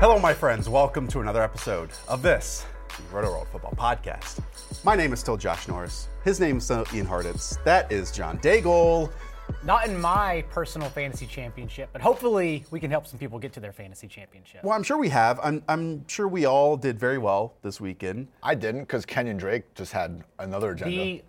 Hello, my friends. Welcome to another episode of this, Roto World Football Podcast. My name is still Josh Norris. His name is still Ian Hartitz. That is John Daigle. Not in my personal fantasy championship, but hopefully we can help some people get to their fantasy championship. Well, I'm sure we have. I'm, I'm sure we all did very well this weekend. I didn't because Kenyon Drake just had another agenda. The,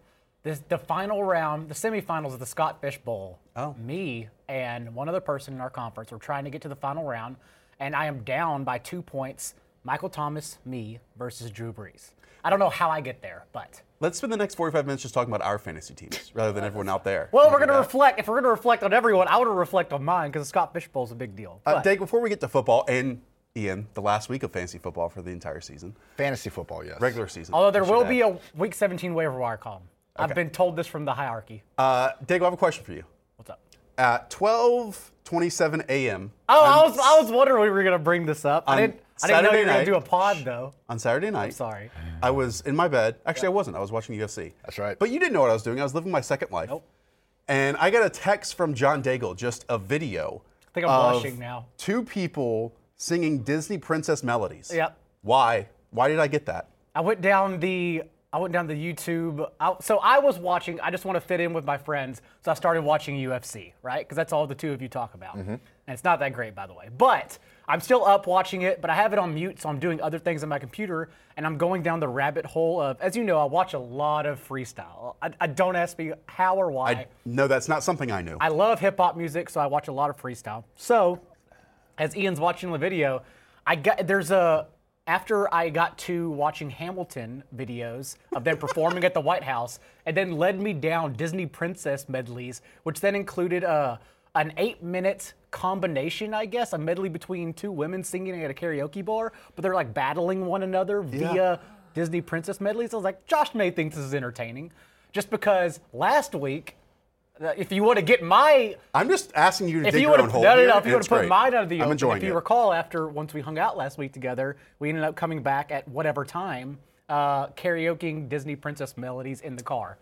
the the final round, the semifinals of the Scott Fish Bowl. Oh. Me and one other person in our conference were trying to get to the final round, and I am down by two points. Michael Thomas, me versus Drew Brees. I don't know how I get there, but Let's spend the next 45 minutes just talking about our fantasy teams rather than everyone out there. well, we're going to reflect. If we're going to reflect on everyone, I want to reflect on mine because Scott Fish Bowl is a big deal. Uh, Dave, before we get to football and Ian, the last week of fantasy football for the entire season, Fantasy football, yes. regular season. Although there will add. be a Week 17 waiver wire column. I've been told this from the hierarchy. Uh, Dave, I have a question for you. What's up? At 12:27 a.m. Oh, I was I was wondering we were gonna bring this up. I On didn't I didn't know Saturday you were gonna night- do a pod though. on Saturday night. I'm sorry. I was in my bed. Actually, I wasn't. I was watching UFC. That's right. But you didn't know what I was doing. I was living my second life. Nope. And I got a text from John Daigle, just a video. I think I'm of blushing now. Two people singing Disney princess melodies. Yep. Why? Why did I get that? I went down the I went down the YouTube. I, so I was watching. I just want to fit in with my friends, so I started watching UFC, right? Because that's all the two of you talk about, mm-hmm. and it's not that great, by the way. But I'm still up watching it, but I have it on mute, so I'm doing other things on my computer, and I'm going down the rabbit hole of, as you know, I watch a lot of freestyle. I, I don't ask me how or why. I no, that's not something I knew. I love hip hop music, so I watch a lot of freestyle. So, as Ian's watching the video, I got there's a after I got to watching Hamilton videos of them performing at the White House, and then led me down Disney princess medleys, which then included a an eight minute combination, I guess, a medley between two women singing at a karaoke bar, but they're like battling one another via Disney princess medleys. I was like, Josh may think this is entertaining, just because last week. uh, If you want to get my I'm just asking you to if dig you your own hole no, no, no, if you it's have put great. mine out of the I'm enjoying if you it. recall, after once we hung out last week together, we ended up coming back at whatever time, uh, karaokeing Disney princess melodies in the car.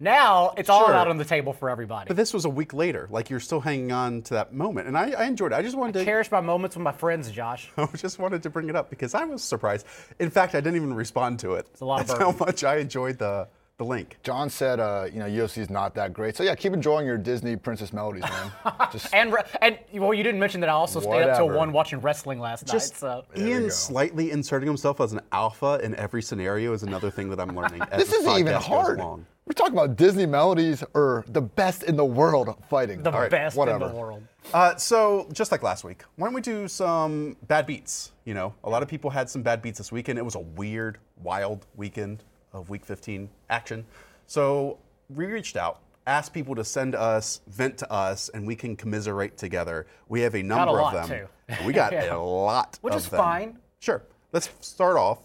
Now it's all Sure. out on the table for everybody. But this was a week later. Like you're still hanging on to that moment, and I, I enjoyed it. I just wanted to Cherish my moments with my friends, Josh. I just wanted to bring it up because I was surprised. In fact, I didn't even respond to it. It's a lot of That's how much I enjoyed the the link. John said, uh, you know, UFC is not that great. So yeah, keep enjoying your Disney princess melodies, man. Just And re- and well, you didn't mention that I also stayed up till one watching wrestling last Just night. So we Ian slightly inserting himself as an alpha in every scenario is another thing that I'm learning. This isn't even podcast goes hard. Along. We're talking about Disney melodies or the best in the world fighting. the All right, best whatever. in the world. Uh, so just like last week, why don't we do some bad beats? You know, a lot of people had some bad beats this weekend. It was a weird, wild weekend of Week 15 action. So we reached out, asked people to send us, vent to us, and we can commiserate together. We have a number lot, of them. too. We got Yeah. a lot, Which of is them. fine. Sure. Let's start off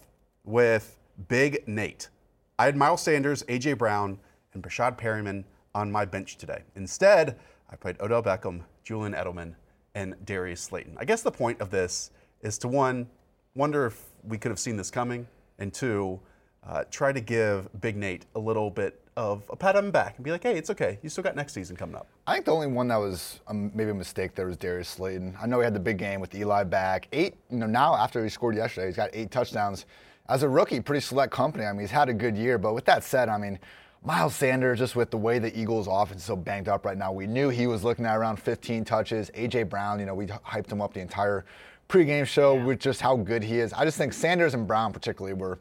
with Big Nate. I had Miles Sanders, AJ Brown, and Breshad Perriman on my bench today. Instead, I played Odell Beckham, Julian Edelman, and Darius Slayton. I guess the point of this is to one, wonder if we could have seen this coming, and two, uh, try to give Big Nate a little bit of a pat on the back and be like, hey, it's okay. You still got next season coming up. I think the only one that was um, maybe a mistake there was Darius Slayton. I know he had the big game with Eli back. Eight, you know, now after he scored yesterday, he's got eight touchdowns. As a rookie, pretty select company. I mean, he's had a good year. But with that said, I mean, Miles Sanders, just with the way the Eagles' offense is so banged up right now, we knew he was looking at around 15 touches. AJ Brown, you know, we hyped him up the entire pregame show with just how good he is. I just think Sanders and Brown particularly were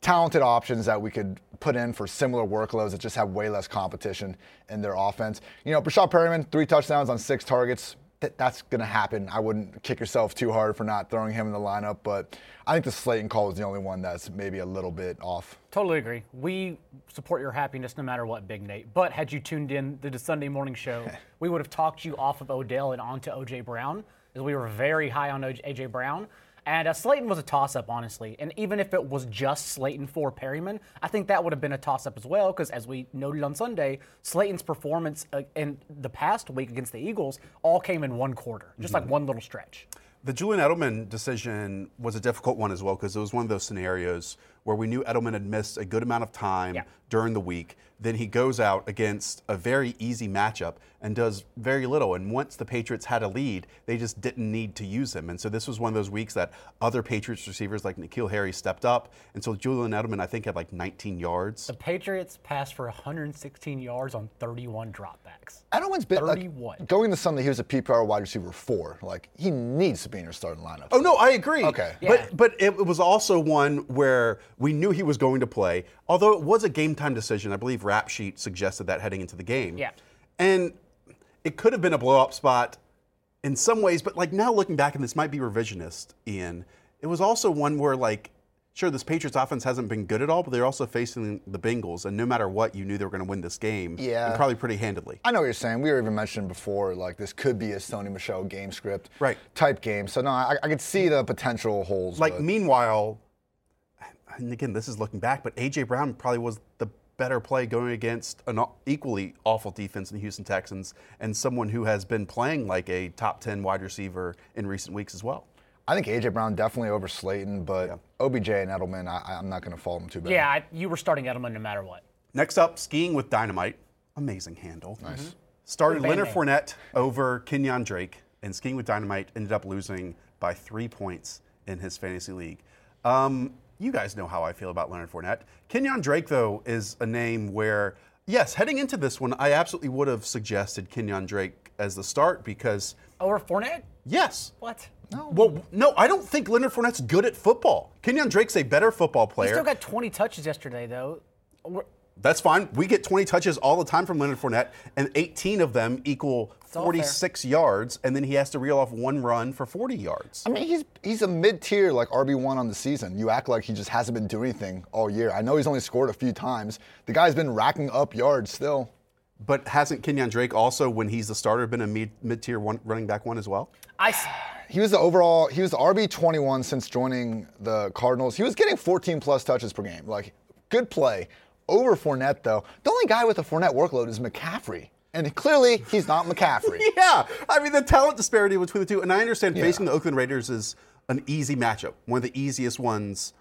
talented options that we could put in for similar workloads that just have way less competition in their offense. You know, Breshad Perriman, three touchdowns on six targets. Th- that's going to happen. I wouldn't kick yourself too hard for not throwing him in the lineup, but I think the Slayton call is the only one that's maybe a little bit off. Totally agree. We support your happiness no matter what, Big Nate. But had you tuned in to the Sunday morning show, we would have talked you off of Odell and onto OJ Brown, as we were very high on AJ Brown. And uh, Slayton was a toss up, honestly. And even if it was just Slayton for Perriman, I think that would have been a toss up as well, because as we noted on Sunday, Slayton's performance uh, in the past week against the Eagles all came in one quarter, just like one little stretch. The Julian Edelman decision was a difficult one as well because it was one of those scenarios where we knew Edelman had missed a good amount of time Yeah. during the week. Then he goes out against a very easy matchup and does very little. And once the Patriots had a lead, they just didn't need to use him. And so this was one of those weeks that other Patriots receivers like N'Keal Harry stepped up. And so Julian Edelman, I think, had like 19 yards. The Patriots passed for 116 yards on 31 dropbacks. Edelman's been like, 31. going to Sunday, he was a PPR wide receiver four. Like he needs to be in your starting lineup. Oh no, I agree. Okay. Yeah. But but it was also one where we knew he was going to play. Although it was a game time decision, I believe Rap Sheet suggested that heading into the game. Yeah. And it could have been a blow up spot in some ways, but like now looking back, and this might be revisionist, Ian. It was also one where like. Sure, this Patriots offense hasn't been good at all, but they're also facing the Bengals, and no matter what, you knew they were going to win this game, Yeah. and probably pretty handedly. I know what you're saying. We were even mentioning before, like this could be a Sony Michel game script Right. type game. So no, I, I could see the potential holes. Like but- meanwhile, and again, this is looking back, but AJ Brown probably was the better play going against an equally awful defense in the Houston Texans and someone who has been playing like a top 10 wide receiver in recent weeks as well. I think AJ Brown definitely over Slayton, but OBJ and Edelman, I, I'm not going to fault them too bad. Yeah, I, you were starting Edelman no matter what. Next up, skiing with dynamite. Amazing handle. Nice. Started Good band Leonard name. Fournette over Kenyon Drake, and skiing with dynamite ended up losing by three points in his fantasy league. Um, you guys know how I feel about Leonard Fournette. Kenyon Drake, though, is a name where, yes, heading into this one, I absolutely would have suggested Kenyon Drake as the start because, Over Fournette? yes. What? No. Well, no, I don't think Leonard Fournette's good at football. Kenyon Drake's a better football player. He still got 20 touches yesterday, though. We're- That's fine. We get 20 touches all the time from Leonard Fournette, and 18 of them equal all 46 yards, and then he has to reel off one run for 40 yards. I mean, he's he's a mid-tier like RB one on the season. You act like he just hasn't been doing anything all year. I know he's only scored a few times. The guy's been racking up yards still. But hasn't Kenyon Drake also, when he's the starter, been a mid- mid-tier one, running back one as well? I, s- He was the overall. He was the RB 21 since joining the Cardinals. He was getting 14 plus touches per game. Like good play. Over Fournette though, the only guy with a Fournette workload is McCaffrey, and clearly he's not McCaffrey. Yeah, I mean the talent disparity between the two, and I understand facing the Oakland Raiders is an easy matchup, one of the easiest ones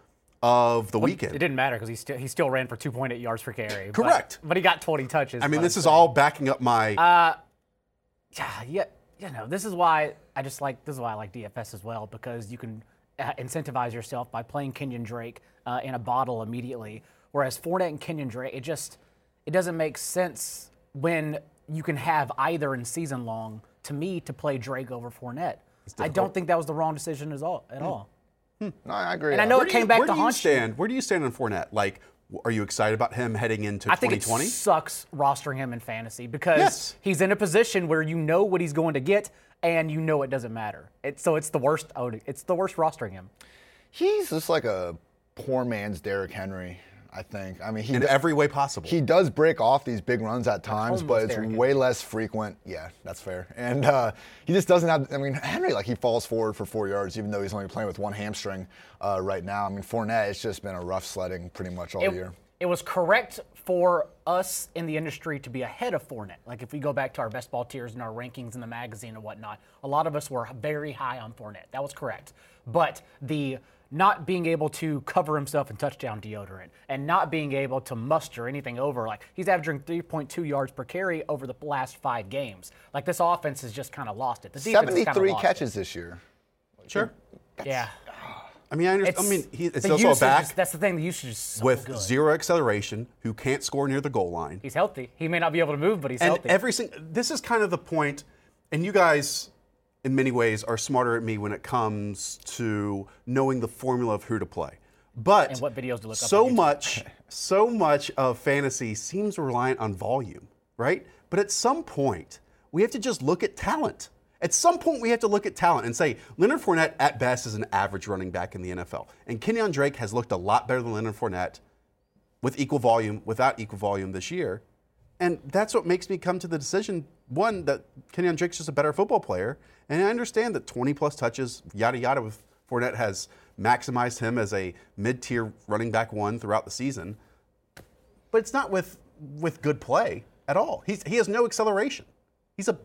of the it weekend. It didn't matter because he still he still ran for 2.8 yards per carry. Correct. But, he got 20 touches. I mean, this is all backing up my. yeah, yeah, you know, this is why I just like this is why I like DFS as well because you can uh, incentivize yourself by playing Kenyon Drake uh, in a bottle immediately. Whereas Fournette and Kenyon Drake, it just it doesn't make sense when you can have either in season long. To me, to play Drake over Fournette, I don't think that was the wrong decision at all. At hmm. all. Hmm. No, I agree. And I know Where it came you- back to you haunt you. stand? Where do you stand on Fournette? Like, are you excited about him heading into 2020? I think 2020? it sucks rostering him in fantasy because Yes. he's in a position where you know what he's going to get and you know it doesn't matter. It, so it's the worst. oh, It's the worst rostering him. he's just like a poor man's Derrick Henry. I think. I mean, he in every way possible. He does break off these big runs at times, but it's Derrick way less frequent. Yeah, that's fair. And uh, he just doesn't have. I mean, Henry like he falls forward for four yards, even though he's only playing with one hamstring uh, right now. I mean, Fournette, it's just been a rough sledding pretty much all It, year. it was correct for us in the industry to be ahead of Fournette. Like if we go back to our best ball tiers and our rankings in the magazine and whatnot, a lot of us were very high on Fournette. That was correct. But the not being able to cover himself in touchdown deodorant and not being able to muster anything over like he's averaging 3.2 yards per carry over the last five games. Like this offense has just kind of lost it. The defense has kinda 73 lost catches this year. Sure. It. Yeah. I mean, I understand. It's, I mean, he, it's the also a back is- that's the thing. The usage is so with good. zero acceleration who can't score near the goal line. He's healthy. He may not be able to move, but he's and healthy. every single this is kind of the point and you guys in many ways are smarter at me when it comes to knowing the formula of who to play but And what videos to look so much so much of fantasy seems reliant on volume right but at some point we have to just look at talent at some point, we have to look at talent and say Leonard Fournette, at best, is an average running back in the NFL. And Kenyon Drake has looked a lot better than Leonard Fournette with equal volume, without equal volume this year. And that's what makes me come to the decision one, that Kenyon Drake's just a better football player. And I understand that 20 plus touches, yada, yada, with Fournette has maximized him as a mid tier running back one throughout the season. But it's not with, with good play at all. He's, he has no acceleration. He's a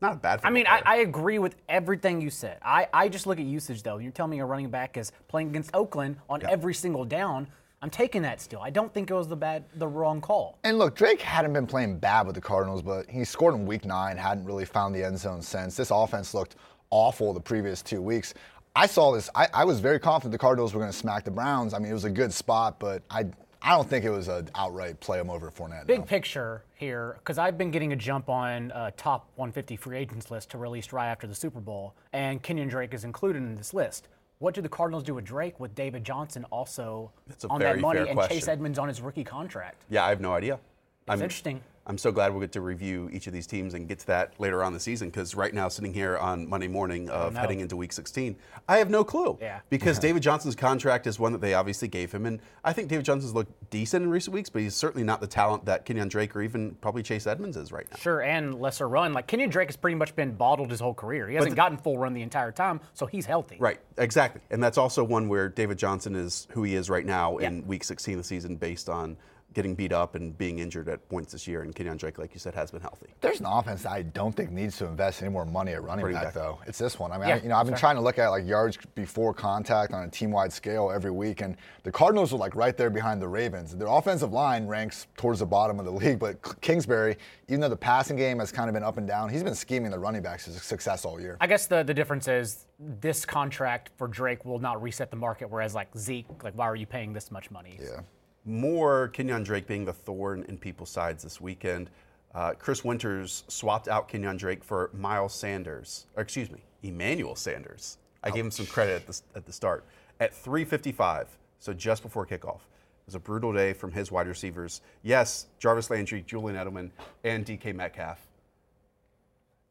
not a bad I mean, I. I agree with everything you said. I, I just look at usage though. You're telling me a running back is playing against Oakland on every single down. I'm taking that still. I don't think it was the bad, the wrong call. And look, Drake hadn't been playing bad with the Cardinals, but he scored in week nine, hadn't really found the end zone since. This offense looked awful the previous two weeks. I saw this, I, I was very confident the Cardinals were going to smack the Browns. I mean, it was a good spot, but I, I don't think it was an outright play him over Fournette. Big no. picture here, because I've been getting a jump on uh, top 150 free agents list to release right after the Super Bowl, and Kenyon Drake is included in this list. What do the Cardinals do with Drake with David Johnson also on that money and question. Chase Edmonds on his rookie contract? Yeah, I have no idea. It's interesting. I'm so glad we'll get to review each of these teams and get to that later on in the season because right now, sitting here on Monday morning of heading into week 16, I have no clue. Yeah. Because David Johnson's contract is one that they obviously gave him. And I think David Johnson's looked decent in recent weeks, but he's certainly not the talent that Kenyon Drake or even probably Chase Edmonds is right now. Sure, and lesser run. Like Kenyon Drake has pretty much been bottled his whole career. He hasn't the- gotten full run the entire time, so he's healthy. Right, exactly. And that's also one where David Johnson is who he is right now Yeah. in week 16 of the season based on getting beat up and being injured at points this year. And Kenyon Drake, like you said, has been healthy. There's an offense that I don't think needs to invest any more money at running Running back, back. though. It's this one. I mean, Yeah, I, you know, I've been fair. trying to look at like yards before contact on a team-wide scale every week, and the Cardinals are like right there behind the Ravens. Their offensive line ranks towards the bottom of the league, but Kingsbury, even though the passing game has kind of been up and down, he's been scheming the running backs to success all year. I guess the, the difference is this contract for Drake will not reset the market, whereas like Zeke, like why are you paying this much money? yeah. More Kenyon Drake being the thorn in people's sides this weekend. Uh, Chris Winters swapped out Kenyon Drake for Miles Sanders, or excuse me, Emmanuel Sanders. I gave him some credit at the, at the start. At 3:55, so just before kickoff, it was a brutal day from his wide receivers. Yes, Jarvis Landry, Julian Edelman, and DK Metcalf.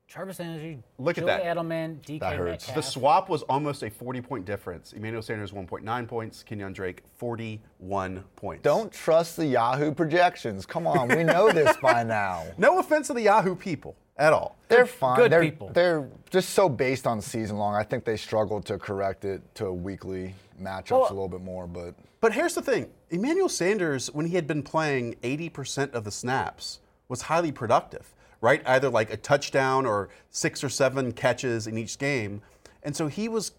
Jarvis Energy, Look at Julian that. Edelman, DK That hurts. The swap was almost a 40-point difference. Emmanuel Sanders 1.9 points, Kenyon Drake 41 points. Don't trust the Yahoo projections. Come on, we know this by now. No offense to the Yahoo people at all. They're fine. Good they're, people. They're just so based on season long. I think they struggled to correct it to weekly matchups Well- a little bit more, but But here's the thing Emmanuel Sanders, when he had been playing 80% of the snaps, was highly productive, right? Either like a touchdown or six or seven catches in each game. And so he was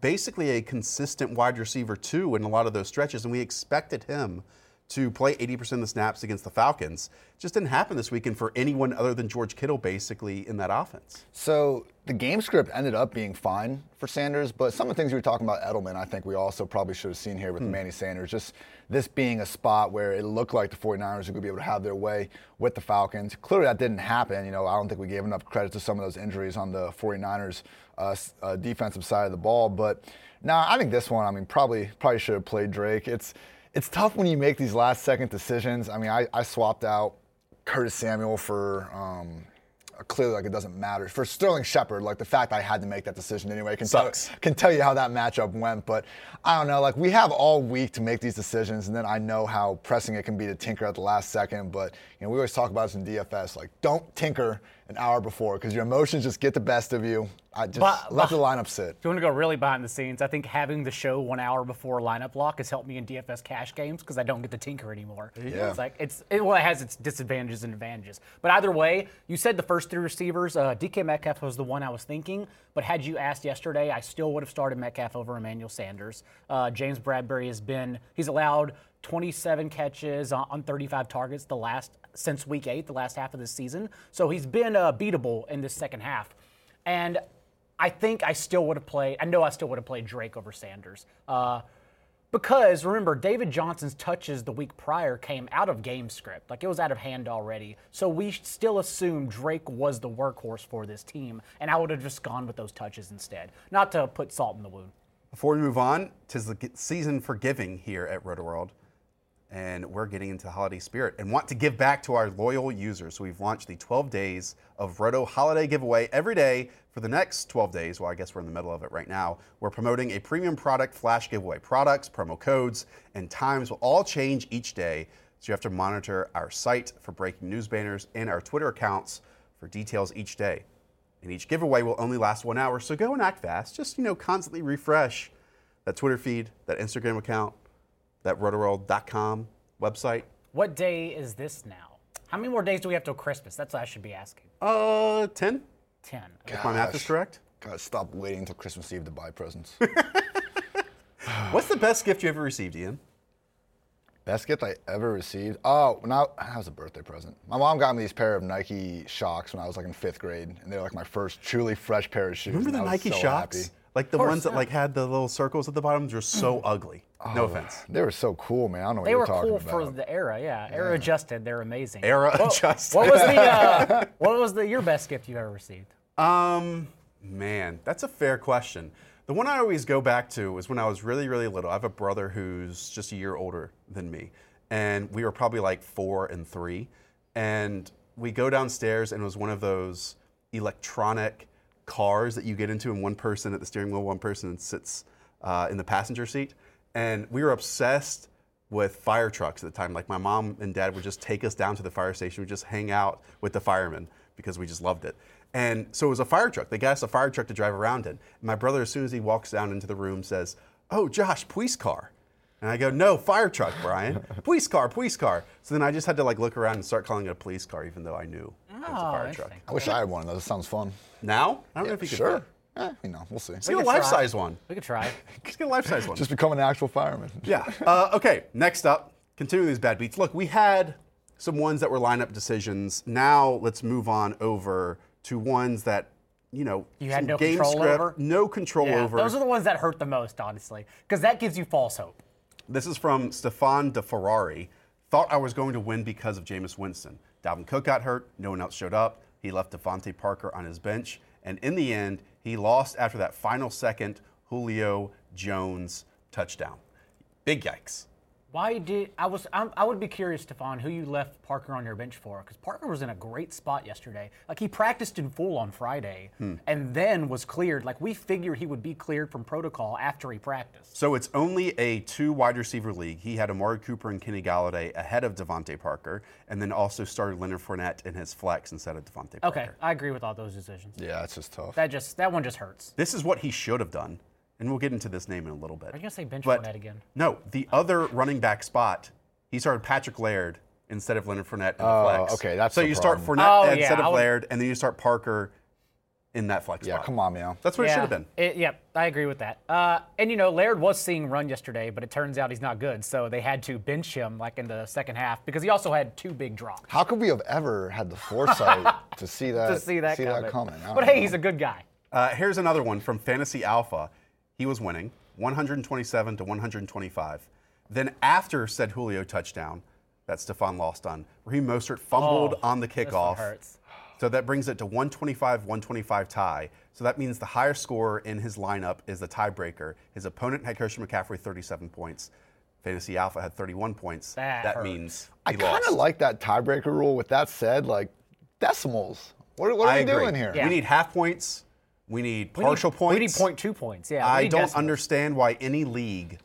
basically a consistent wide receiver, too, in a lot of those stretches. And we expected him to play 80% of the snaps against the Falcons. Just didn't happen this weekend for anyone other than George Kittle, basically, in that offense. So the game script ended up being fine for Sanders, but some of the things you were talking about Edelman, I think we also probably should have seen here with hmm. Manny Sanders. Just this being a spot where it looked like the 49ers were going to be able to have their way with the Falcons. Clearly that didn't happen. You know, I don't think we gave enough credit to some of those injuries on the 49ers uh, uh, defensive side of the ball. But now I think this one, I mean, probably probably should have played Drake. It's it's tough when you make these last second decisions. I mean, I, I swapped out Curtis Samuel for um, clearly like it doesn't matter for Sterling Shepard. Like the fact I had to make that decision anyway can Sucks. tell can tell you how that matchup went. But I don't know. Like we have all week to make these decisions, and then I know how pressing it can be to tinker at the last second. But you know we always talk about this in DFS. Like don't tinker an hour before because your emotions just get the best of you. I just But- let the lineup sit. If you want to go really behind the scenes, I think having the show one hour before lineup lock has helped me in DFS cash games because I don't get to tinker anymore. Yeah. It's like it's it, well, it has its disadvantages and advantages. But either way, you said the first three receivers. Uh, DK Metcalf was the one I was thinking. But had you asked yesterday, I still would have started Metcalf over Emmanuel Sanders. Uh, James Bradberry has been he's allowed 27 catches on, on 35 targets the last since week eight, the last half of the season. So he's been uh, beatable in this second half. And I think I still would have played. I know I still would have played Drake over Sanders. Uh, because remember, David Johnson's touches the week prior came out of game script. Like it was out of hand already. So we still assume Drake was the workhorse for this team. And I would have just gone with those touches instead. Not to put salt in the wound. Before we move on, tis the season for giving here at Roto World, and we're getting into the holiday spirit and want to give back to our loyal users. So we've launched the 12 days of Roto holiday giveaway every day for the next 12 days. Well, I guess we're in the middle of it right now. We're promoting a premium product flash giveaway. Products, promo codes, and times will all change each day. So you have to monitor our site for breaking news banners and our Twitter accounts for details each day. And each giveaway will only last one hour, so go and act fast. Just, you know, constantly refresh that Twitter feed, that Instagram account, that rotoworld.com website. What day is this now? How many more days do we have till Christmas? That's what I should be asking. Uh, 10, 10. if my math is Gosh. correct. Gotta stop waiting until Christmas Eve to buy presents. What's the best gift you ever received, Ian? Best gift I ever received? Oh, when I, that was a birthday present. My mom got me these pair of Nike Shox when I was like in fifth grade, and they were like my first truly fresh pair of shoes. Remember and the I was Nike so Shox? happy. Like the course, ones that yeah. like had the little circles at the bottom? They're so ugly. No offense. They were so cool, man. I don't know what They you're were talking cool about. for the era, yeah. Era adjusted, they're amazing. Era What- adjusted. What was the uh, what was the your best gift you've ever received? Um, man, that's a fair question. The one I always go back to was when I was really, really little. I have a brother who's just a year older than me, and we were probably like four and three. And we go downstairs, and it was one of those electronic cars that you get into, and one person at the steering wheel, one person sits uh, in the passenger seat. And we were obsessed with fire trucks at the time. Like my mom and dad would just take us down to the fire station. We'd just hang out with the firemen because we just loved it. And so it was a fire truck. They got us a fire truck to drive around in. And my brother, as soon as he walks down into the room, says, "Oh, Josh, police car." And I go, "No, fire truck, Brian. police car, police car." So then I just had to like look around and start calling it a police car, even though I knew it was a Oh, fire truck. I wish I had one of those. It sounds fun. Now I don't know if you could. Sure. Eh, you know, we'll see. Let's get a life size one. We could try. Let's get a life size one. Just become an actual fireman. Yeah. Uh, okay. Next up, continuing these bad beats. Look, we had some ones that were lineup decisions. Now let's move on over to ones that you know You had no game control script, over? no control Yeah, over. those are the ones that hurt the most, honestly, because that gives you false hope. This is from Stefan De Ferrari. Thought I was going to win because of Jameis Winston. Dalvin Cook got hurt. No one else showed up. He left DeVante Parker on his bench. And in the end, he lost after that final second Julio Jones touchdown. Big yikes. Why did I was I'm, I would be curious, Stefan, who you left Parker on your bench for? Because Parker was in a great spot yesterday. Like he practiced in full on Friday, Hmm. and then was cleared. Like we figured he would be cleared from protocol after he practiced. So it's only a two wide receiver league. He had Amari Cooper and Kenny Golladay ahead of DeVante Parker, and then also started Leonard Fournette in his flex instead of DeVante Parker. Okay, I agree with all those decisions. Yeah, it's just tough. That just that one just hurts. This is what he should have done, and we'll get into this name in a little bit. Are you gonna say bench But- Fournette again? No, the other running back spot, he started Patrick Laird instead of Leonard Fournette in the Oh, flex. okay, that's so the you start problem. Fournette Oh, instead yeah, of Laird, and then you start Parker in that flex yeah, spot. come on, man. That's what it should have been. It, yep, I agree with that. Uh, and you know, Laird was seeing run yesterday, but it turns out he's not good. So they had to bench him like in the second half because he also had two big drops. How could we have ever had the foresight to see that? to see that coming. coming? I But hey, know. he's a good guy. Uh, here's another one from Fantasy Alpha. He was winning 127 to 125. Then after said Julio touchdown that Stefan lost on, Raheem Mostert fumbled Oh, on the this one kickoff. hurts. So that brings it to 125 125 tie. So that means the higher scorer in his lineup is the tiebreaker. His opponent had Christian McCaffrey 37 points. Fantasy Alpha had 31 points. That hurts. means I kind of like that tiebreaker rule. With that said, like decimals. What, what are I we agree. doing here? Yeah. We need half points. We need We partial need, points. We need point two points. Yeah. I don't decimals. understand why any league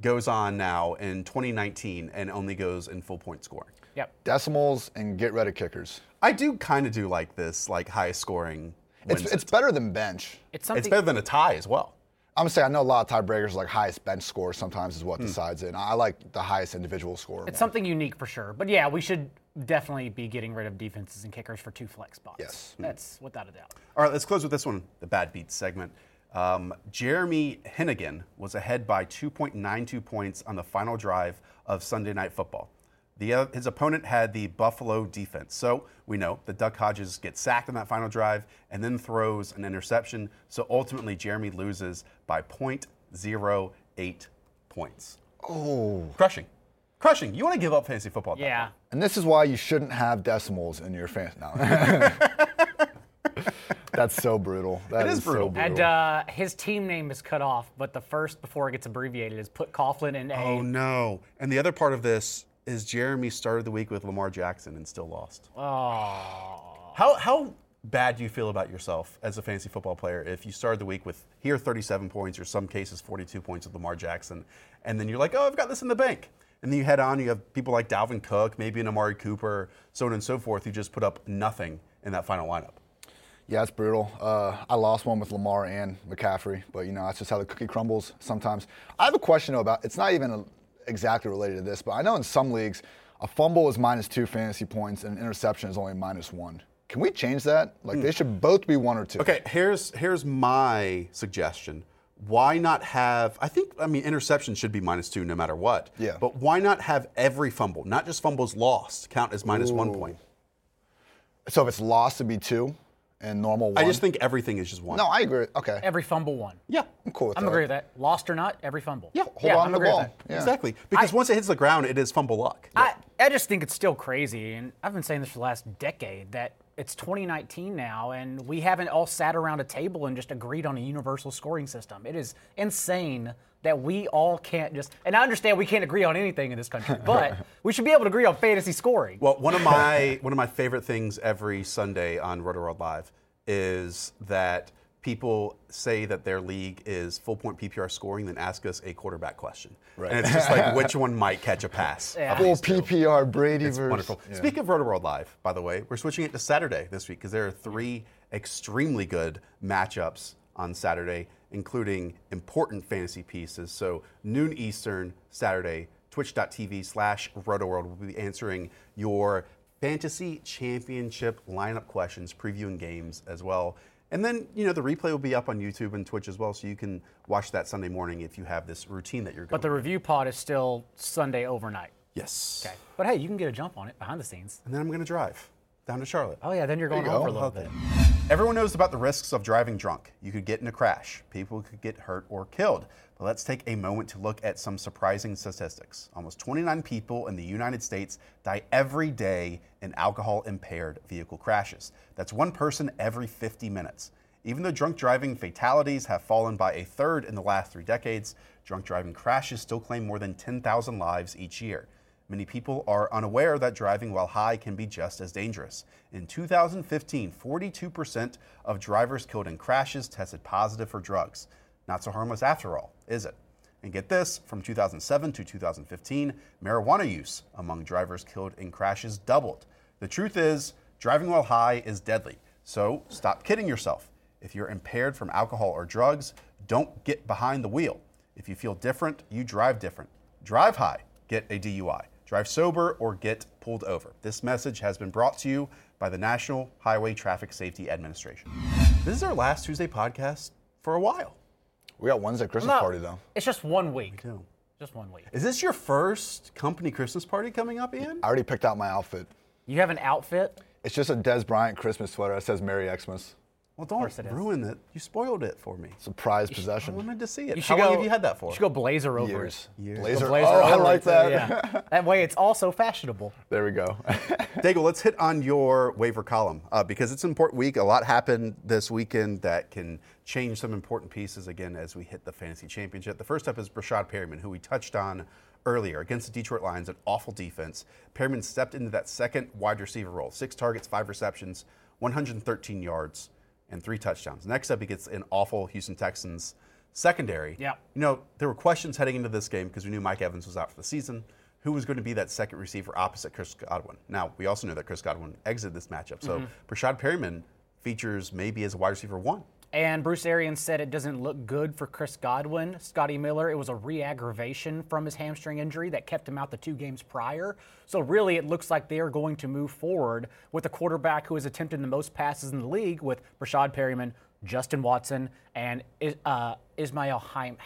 goes on now in 2019 and only goes in full point scoring. Yep. Decimals and get rid of kickers. I do kind of do like this, like high scoring. It's, it's better than bench. It's something. It's better than a tie as well. I'm gonna say I know a lot of tiebreakers are like highest bench score sometimes is what Hmm. decides it. And I like the highest individual score. It's more. something unique for sure. But yeah, we should definitely be getting rid of defenses and kickers for two flex spots. Yes. That's without a doubt. All right, let's close with this one, the bad beats segment. Um, Jeremy Hennigan was ahead by 2.92 points on the final drive of Sunday Night Football. The, uh, his opponent had the Buffalo defense. So we know that Duck Hodges gets sacked on that final drive and then throws an interception. So ultimately, Jeremy loses by 0.08 points. Oh. Crushing. Crushing. You want to give up fantasy football? Yeah. point. And this is why you shouldn't have decimals in your fan. No. That's so brutal. That is is brutal. So brutal. And uh, his team name is cut off, but the first before it gets abbreviated is put Coughlin in a. Oh, no. And the other part of this is Jeremy started the week with Lamar Jackson and still lost. Oh. How how bad do you feel about yourself as a fantasy football player if you started the week with here 37 points or some cases 42 points with Lamar Jackson, and then you're like, oh, I've got this in the bank, and then you head on, you have people like Dalvin Cook, maybe an Amari Cooper, so on and so forth, who just put up nothing in that final lineup. Yeah, it's brutal. Uh, I lost one with Lamar and McCaffrey, but you know that's just how the cookie crumbles sometimes. I have a question though about. It's not even a, exactly related to this, but I know in some leagues a fumble is minus two fantasy points and an interception is only minus one. Can we change that? Like they should both be one or two. Okay, here's here's my suggestion. Why not have? I think I mean interception should be minus two no matter what. Yeah. But why not have every fumble, not just fumbles lost, count as minus one point? So if it's lost to be two and normal one. I just think everything is just one. No, I agree. Okay. Every fumble one. Yeah. I'm cool with I'm that. agree with that. Lost or not, every fumble. Yeah, Hold on I'm to the ball. Yeah. Exactly. Because I- once it hits the ground, it is fumble luck. I, I just think it's still crazy, and I've been saying this for the last decade that it's 2019 now, and we haven't all sat around a table and just agreed on a universal scoring system. It is insane that we all can't just. And I understand we can't agree on anything in this country, but we should be able to agree on fantasy scoring. Well, one of my one of my favorite things every Sunday on Roto World Live is that people say that their league is full point PPR scoring, then ask us a quarterback question. Right. And it's just like which one might catch a pass. Yeah. Full. PPR Brady It's versus. wonderful. Speaking of Roto World Live, by the way, we're switching it to Saturday this week because there are three extremely good matchups on Saturday, including important fantasy pieces. So noon Eastern Saturday, twitch.tv slash RotoWorld will be answering your fantasy championship lineup questions, previewing games as well. And then, you know, the replay will be up on YouTube and Twitch as well, so you can watch that Sunday morning if you have this routine that you're going But the review pod is still Sunday overnight. Yes. Okay. But hey, you can get a jump on it behind the scenes. And then I'm going to drive down to Charlotte. Oh yeah, then you're going you home go. for a little bit. Everyone knows about the risks of driving drunk. You could get in a crash. People could get hurt or killed. Let's take a moment to look at some surprising statistics. Almost 29 people in the United States die every day in alcohol impaired vehicle crashes. That's one person every 50 minutes. Even though drunk driving fatalities have fallen by a third in the last three decades, drunk driving crashes still claim more than 10,000 lives each year. Many people are unaware that driving while high can be just as dangerous. In 2015, 42% of drivers killed in crashes tested positive for drugs. Not so harmless after all, is it? And get this from 2007 to 2015, marijuana use among drivers killed in crashes doubled. The truth is, driving while high is deadly. So stop kidding yourself. If you're impaired from alcohol or drugs, don't get behind the wheel. If you feel different, you drive different. Drive high, get a DUI. Drive sober or get pulled over. This message has been brought to you by the National Highway Traffic Safety Administration. This is our last Tuesday podcast for a while. We got Wednesday Christmas No, party though. It's just one week. do. Just one week. Is this your first company Christmas party coming up, Ian? I already picked out my outfit. You have an outfit. It's just a Dez Bryant Christmas sweater that says Merry Xmas. Well, don't course it is. ruin it. You spoiled it for me. Surprise possession. I wanted to see it. You How should long have you had that for? You should go blazer over Years. it. Years. Blazer. Blazer oh, I like that. yeah. that way, it's also fashionable. there we go. Daigle, let's hit on your waiver column uh, because it's an important week. A lot happened this weekend that can change some important pieces again as we hit the fantasy championship. The first up is Breshad Perriman, who we touched on earlier against the Detroit Lions, an awful defense. Perriman stepped into that second wide receiver role, six targets, five receptions, 113 yards, and three touchdowns. Next up, he gets an awful Houston Texans secondary. Yeah. You know, there were questions heading into this game because we knew Mike Evans was out for the season. who was going to be that second receiver opposite Chris Godwin. Now, we also know that Chris Godwin exited this matchup. So mm-hmm. Breshad Perriman features maybe as a wide receiver one. And Bruce Arians said it doesn't look good for Chris Godwin. Scotty Miller, it was a re aggravation from his hamstring injury that kept him out the two games prior. So, really, it looks like they are going to move forward with a quarterback who has attempted the most passes in the league with Rashad Perriman, Justin Watson, and uh, Ismail Hay-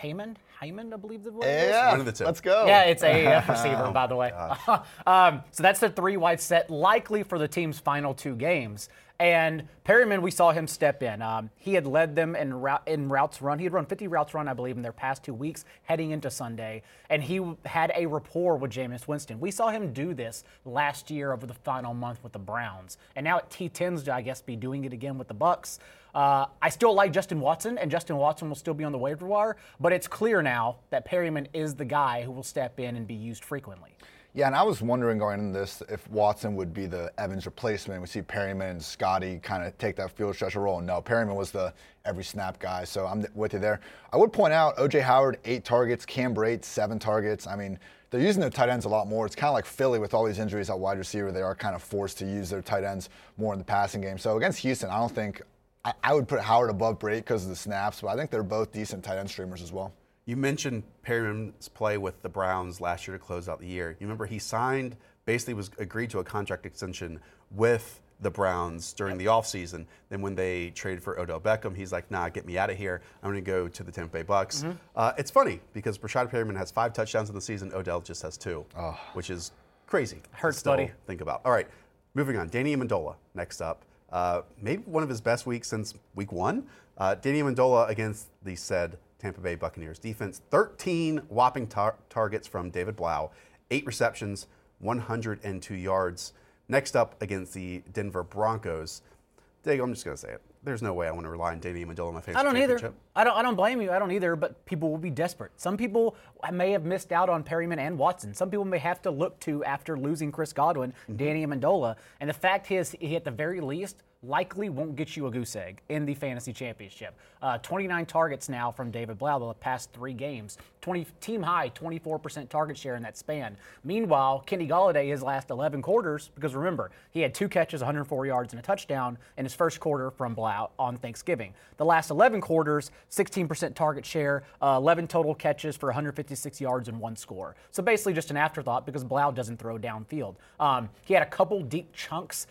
Heyman. Heyman, I believe the word is. Yeah, One of the two. let's go. Yeah, it's AAF receiver, by the way. um, so that's the three wide set, likely for the team's final two games. And Perriman, we saw him step in. Um, he had led them in, route, in routes run. He had run 50 routes run, I believe, in their past two weeks heading into Sunday. And he had a rapport with Jameis Winston. We saw him do this last year over the final month with the Browns. And now at T10s to, I guess, be doing it again with the Bucks. Uh, I still like Justin Watson, and Justin Watson will still be on the waiver wire. But it's clear now that Perriman is the guy who will step in and be used frequently. Yeah, and I was wondering going into this if Watson would be the Evans replacement. We see Perriman and Scotty kind of take that field stretcher role. No, Perriman was the every snap guy, so I'm with you there. I would point out OJ Howard, eight targets, Cam Brate, seven targets. I mean, they're using their tight ends a lot more. It's kind of like Philly with all these injuries at wide receiver. They are kind of forced to use their tight ends more in the passing game. So against Houston, I don't think I, I would put Howard above Brate because of the snaps, but I think they're both decent tight end streamers as well. You mentioned Perriman's play with the Browns last year to close out the year. You remember he signed, basically was agreed to a contract extension with the Browns during the offseason. Then when they traded for Odell Beckham, he's like, nah, get me out of here. I'm going to go to the Tampa Bay Bucks. Mm-hmm. Uh, it's funny because Breshad Perriman has five touchdowns in the season. Odell just has two, which is crazy. to Hurts, buddy. Think about. All right, moving on. Danny Amendola next up. Uh, maybe one of his best weeks since week one. Uh, Danny Amendola against the said Tampa Bay Buccaneers defense. 13 whopping tar- targets from David Blough, eight receptions, 102 yards. Next up against the Denver Broncos. Daigle, I'm just going to say it. There's no way I want to rely on Danny Amendola in my fantasy I don't either. I don't. I don't blame you. I don't either. But people will be desperate. Some people may have missed out on Perriman and Watson. Some people may have to look to after losing Chris Godwin, Mm-hmm. Danny Amendola. And the fact is, he at the very least likely won't get you a goose egg in the fantasy championship. Uh, 29 targets now from David Blough the past three games. 20 team high, 24% target share in that span. Meanwhile, Kenny Golladay his last 11 quarters, because remember he had two catches, 104 yards, and a touchdown in his first quarter from Blough on Thanksgiving. The last 11 quarters, 16% target share, uh, 11 total catches for 156 yards and one score. So basically just an afterthought because Blough doesn't throw downfield. Um, he had a couple deep chunks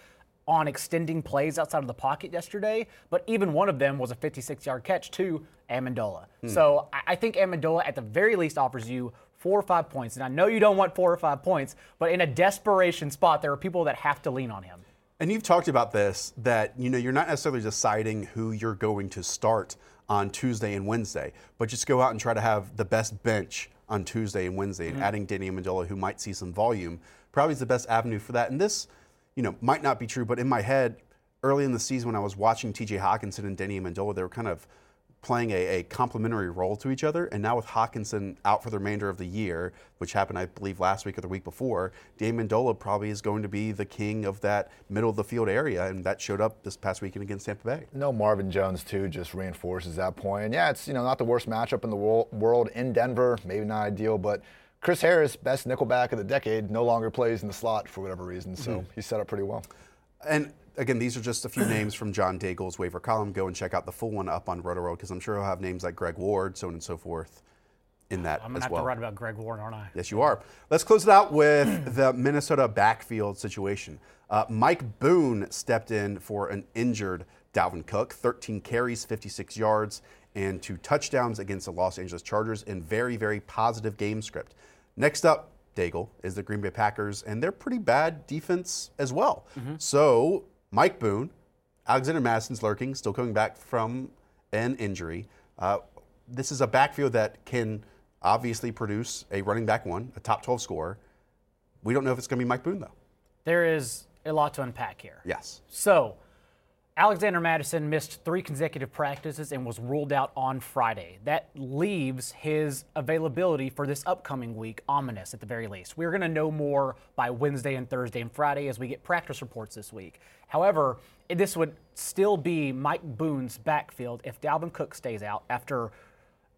on extending plays outside of the pocket yesterday, but even one of them was a 56 yard catch to Amendola. Hmm. So I- I think Amendola at the very least offers you four or five points. And I know you don't want four or five points, but in a desperation spot, there are people that have to lean on him. And you've talked about this that you know you're not necessarily deciding who you're going to start on Tuesday and Wednesday, but just go out and try to have the best bench on Tuesday and Wednesday. And hmm. adding Danny Amendola, who might see some volume, probably is the best avenue for that. And this, you know, might not be true, but in my head, early in the season when I was watching T.J. Hockenson and Danny Amendola, they were kind of playing a, a complementary role to each other. And now with Hockenson out for the remainder of the year, which happened, I believe, last week or the week before, Dave Mendola probably is going to be the king of that middle of the field area. And that showed up this past weekend against Tampa Bay. No, Marvin Jones too just reinforces that point. And yeah, it's you know not the worst matchup in the world in Denver. Maybe not ideal, but Chris Harris, best nickelback of the decade, no longer plays in the slot for whatever reason. So he's set up pretty well. And again, these are just a few names from John Daigle's waiver column. Go and check out the full one up on RotoWorld because I'm sure he'll have names like Greg Ward, so on and so forth in that I'm going as to have well. to write about Greg Warren, aren't I? Yes, you are. Let's close it out with the Minnesota backfield situation. Uh, Mike Boone stepped in for an injured Dalvin Cook, 13 carries, 56 yards, and two touchdowns against the Los Angeles Chargers in very, very positive game script. Next up, Daigle, is the Green Bay Packers, and they're pretty bad defense as well. So, Mike Boone, Alexander Mattison's lurking, still coming back from an injury. Uh, this is a backfield that can obviously produce a running back one, a top 12 scorer. We don't know if it's going to be Mike Boone, though. There is a lot to unpack here. Yes. So, Alexander Mattison missed three consecutive practices and was ruled out on Friday. That leaves his availability for this upcoming week ominous at the very least. We're going to know more by Wednesday and Thursday and Friday as we get practice reports this week. However, this would still be Mike Boone's backfield if Dalvin Cook stays out after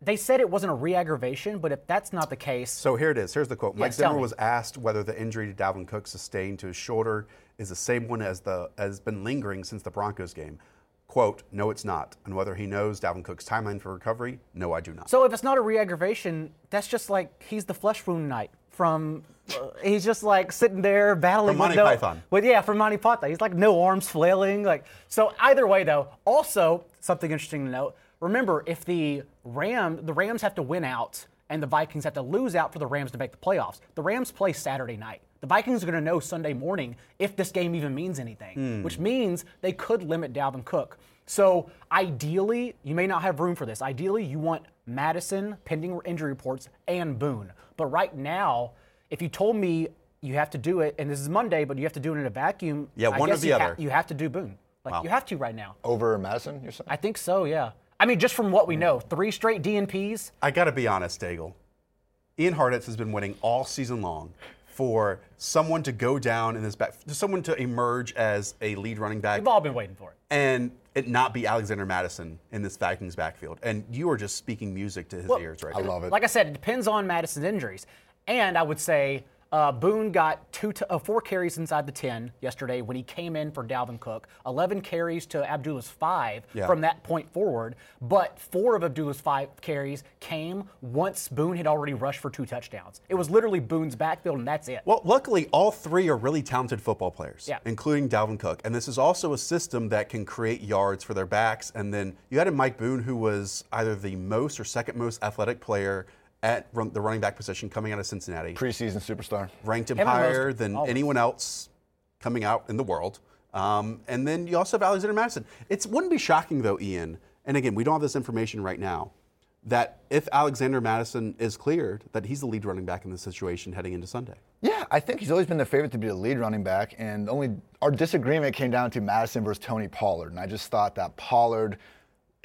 they said it wasn't a re-aggravation, but if that's not the case, So here it is. Here's the quote. Mike Yes, Zimmer was asked whether the injury to Dalvin Cook sustained to his shoulder is the same one as the has been lingering since the Broncos game. Quote, no, it's not. And whether he knows Dalvin Cook's timeline for recovery, no, I do not. so if it's not a re-aggravation, that's just like he's the flesh wound knight from. Uh, he's just like sitting there battling From with Monty no, Python. With yeah, from Monty Python. He's like no arms flailing. Like so. Either way, though, also something interesting to note. Remember, if the Ram, the Rams have to win out, and the Vikings have to lose out for the Rams to make the playoffs. The Rams play Saturday night. The Vikings are going to know Sunday morning if this game even means anything, hmm. which means they could limit Dalvin Cook. So ideally, you may not have room for this. Ideally, you want Mattison, pending injury reports, and Boone. But right now, if you told me you have to do it, and this is Monday, but you have to do it in a vacuum, Yeah, I one or the you ha- other. you have to do Boone. Like Wow. you have to right now. Over Mattison, you're saying? I think so. Yeah. I mean, just from what we hmm. know, three straight DNPs. I got to be honest, Daigle. Ian Hartitz has been winning all season long for someone to go down in this back, for someone to emerge as a lead running back, We've all been waiting for it. and it not be Alexander Mattison in this Vikings backfield. And you are just speaking music to his ears right I now. love it. Like I said, it depends on Mattison's injuries. And I would say uh, Boone got two to, uh, four carries inside the 10 yesterday when he came in for Dalvin Cook, 11 carries to Abdullah's five Yeah. from that point forward. But four of Abdullah's five carries came once Boone had already rushed for two touchdowns. It was literally Boone's backfield, and that's it. Well, luckily, all three are really talented football players, Yeah. including Dalvin Cook. And this is also a system that can create yards for their backs. And then you had a Mike Boone, who was either the most or second most athletic player at run, the running back position coming out of Cincinnati. Preseason superstar. ranked him Him higher Mostert, than always. anyone else coming out in the world. Um, and then you also have Alexander Mattison. It wouldn't be shocking, though, Ian, and again, we don't have this information right now, that if Alexander Mattison is cleared, that he's the lead running back in this situation heading into Sunday. Yeah, I think he's always been the favorite to be the lead running back, and only our disagreement came down to Mattison versus Tony Pollard. And I just thought that Pollard,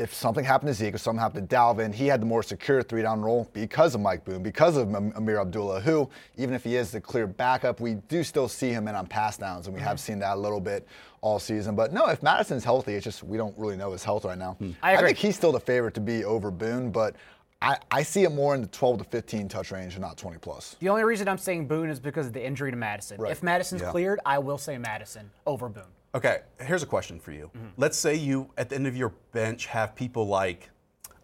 if something happened to Zeke or something happened to Dalvin, he had the more secure three down role because of Mike Boone, because of Ameer Abdullah, who, even if he is the clear backup, we do still see him in on pass downs, and we have mm. seen that a little bit all season. But no, if Mattison's healthy, it's just we don't really know his health right now. Hmm. I agree. think he's still the favorite to be over Boone, but I, I see it more in the 12 to 15 touch range and not 20 plus. The only reason I'm saying Boone is because of the injury to Mattison. Right. If Mattison's Yeah. cleared, I will say Mattison over Boone. Okay, here's a question for you. Mm-hmm. Let's say you, at the end of your bench, have people like,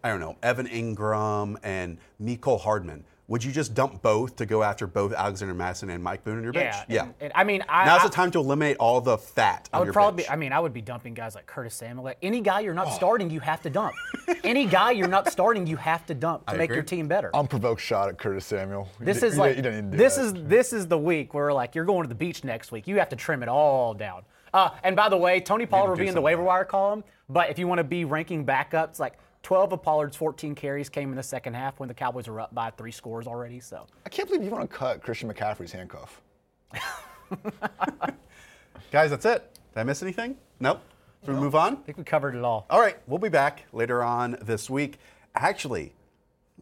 I don't know, Evan Engram and Mecole Hardman. Would you just dump both to go after both Alexander Mattison and Mike Boone in your bench? Yeah. and- and I mean, I, Now's I, the time to eliminate all the fat. I on would your probably. bench. Be, I mean, I would be dumping guys like Curtis Samuel. Like any guy you're not starting, you have to dump. any guy you're not starting, you have to dump to I make your team better. unprovoked shot at Curtis Samuel. You this d- is you like don't- you don't need to do this that. is this is the week where like you're going to the beach next week. You have to trim it all down. Uh, and by the way, Tony Pollard will be in the something waiver wire column. But if you want to be ranking backups, like 12 of Pollard's 14 carries came in the second half when the Cowboys were up by three scores already. So I can't believe you want to cut Christian McCaffrey's handcuff. Guys, that's it. Did I miss anything? Nope. Should we move on? I think we covered it all. All right, we'll be back later on this week. Actually,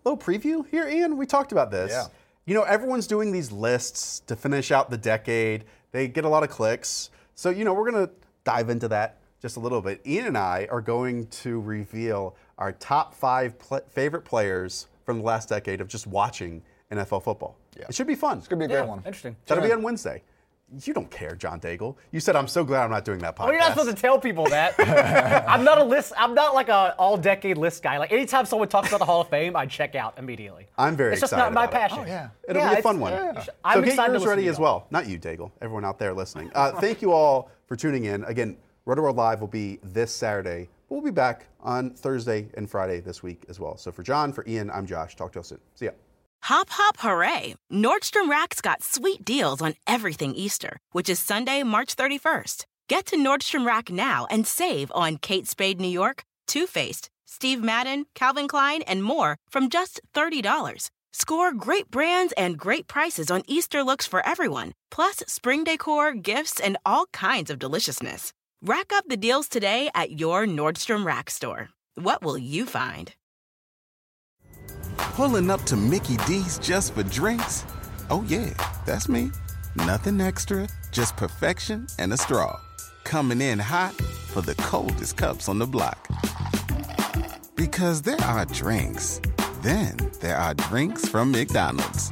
little preview here, Ian. We talked about this. Yeah. You know, everyone's doing these lists to finish out the decade. They get a lot of clicks. So, you know, we're going to dive into that just a little bit. Ian and I are going to reveal our top five pl- favorite players from the last decade of just watching NFL football. Yeah. It should be fun. It's gonna be a Yeah, great one. interesting. That'll be on Wednesday. You don't care, John Daigle. You said I'm so glad I'm not doing that podcast. Well, you're not supposed to tell people that. I'm not a list. I'm not like a all-decade list guy. Like anytime someone talks about the Hall of Fame, I check out immediately. I'm very It's just excited not my about it. passion. Oh, yeah. It'll Yeah, be a fun one. yeah. So I'm get excited to yours listen ready to as well. Not you, Daigle. Everyone out there listening. Uh, thank you all for tuning in. Again, Rotoworld Live will be this Saturday. We'll be back on Thursday and Friday this week as well. So for John, for Ian, I'm Josh. Talk to you soon. See ya. Hop, hop, hooray! Nordstrom Rack's got sweet deals on everything Easter, which is Sunday, March 31st. Get to Nordstrom Rack now and save on Kate Spade New York, Too Faced, Steve Madden, Calvin Klein, and more from just $30. Score great brands and great prices on Easter looks for everyone, plus spring decor, gifts, and all kinds of deliciousness. Rack up the deals today at your Nordstrom Rack store. What will you find? Pulling up to Mickey D's just for drinks? Oh, yeah, that's me. Nothing extra, just perfection and a straw. Coming in hot for the coldest cups on the block. Because there are drinks, Then there are drinks from McDonald's.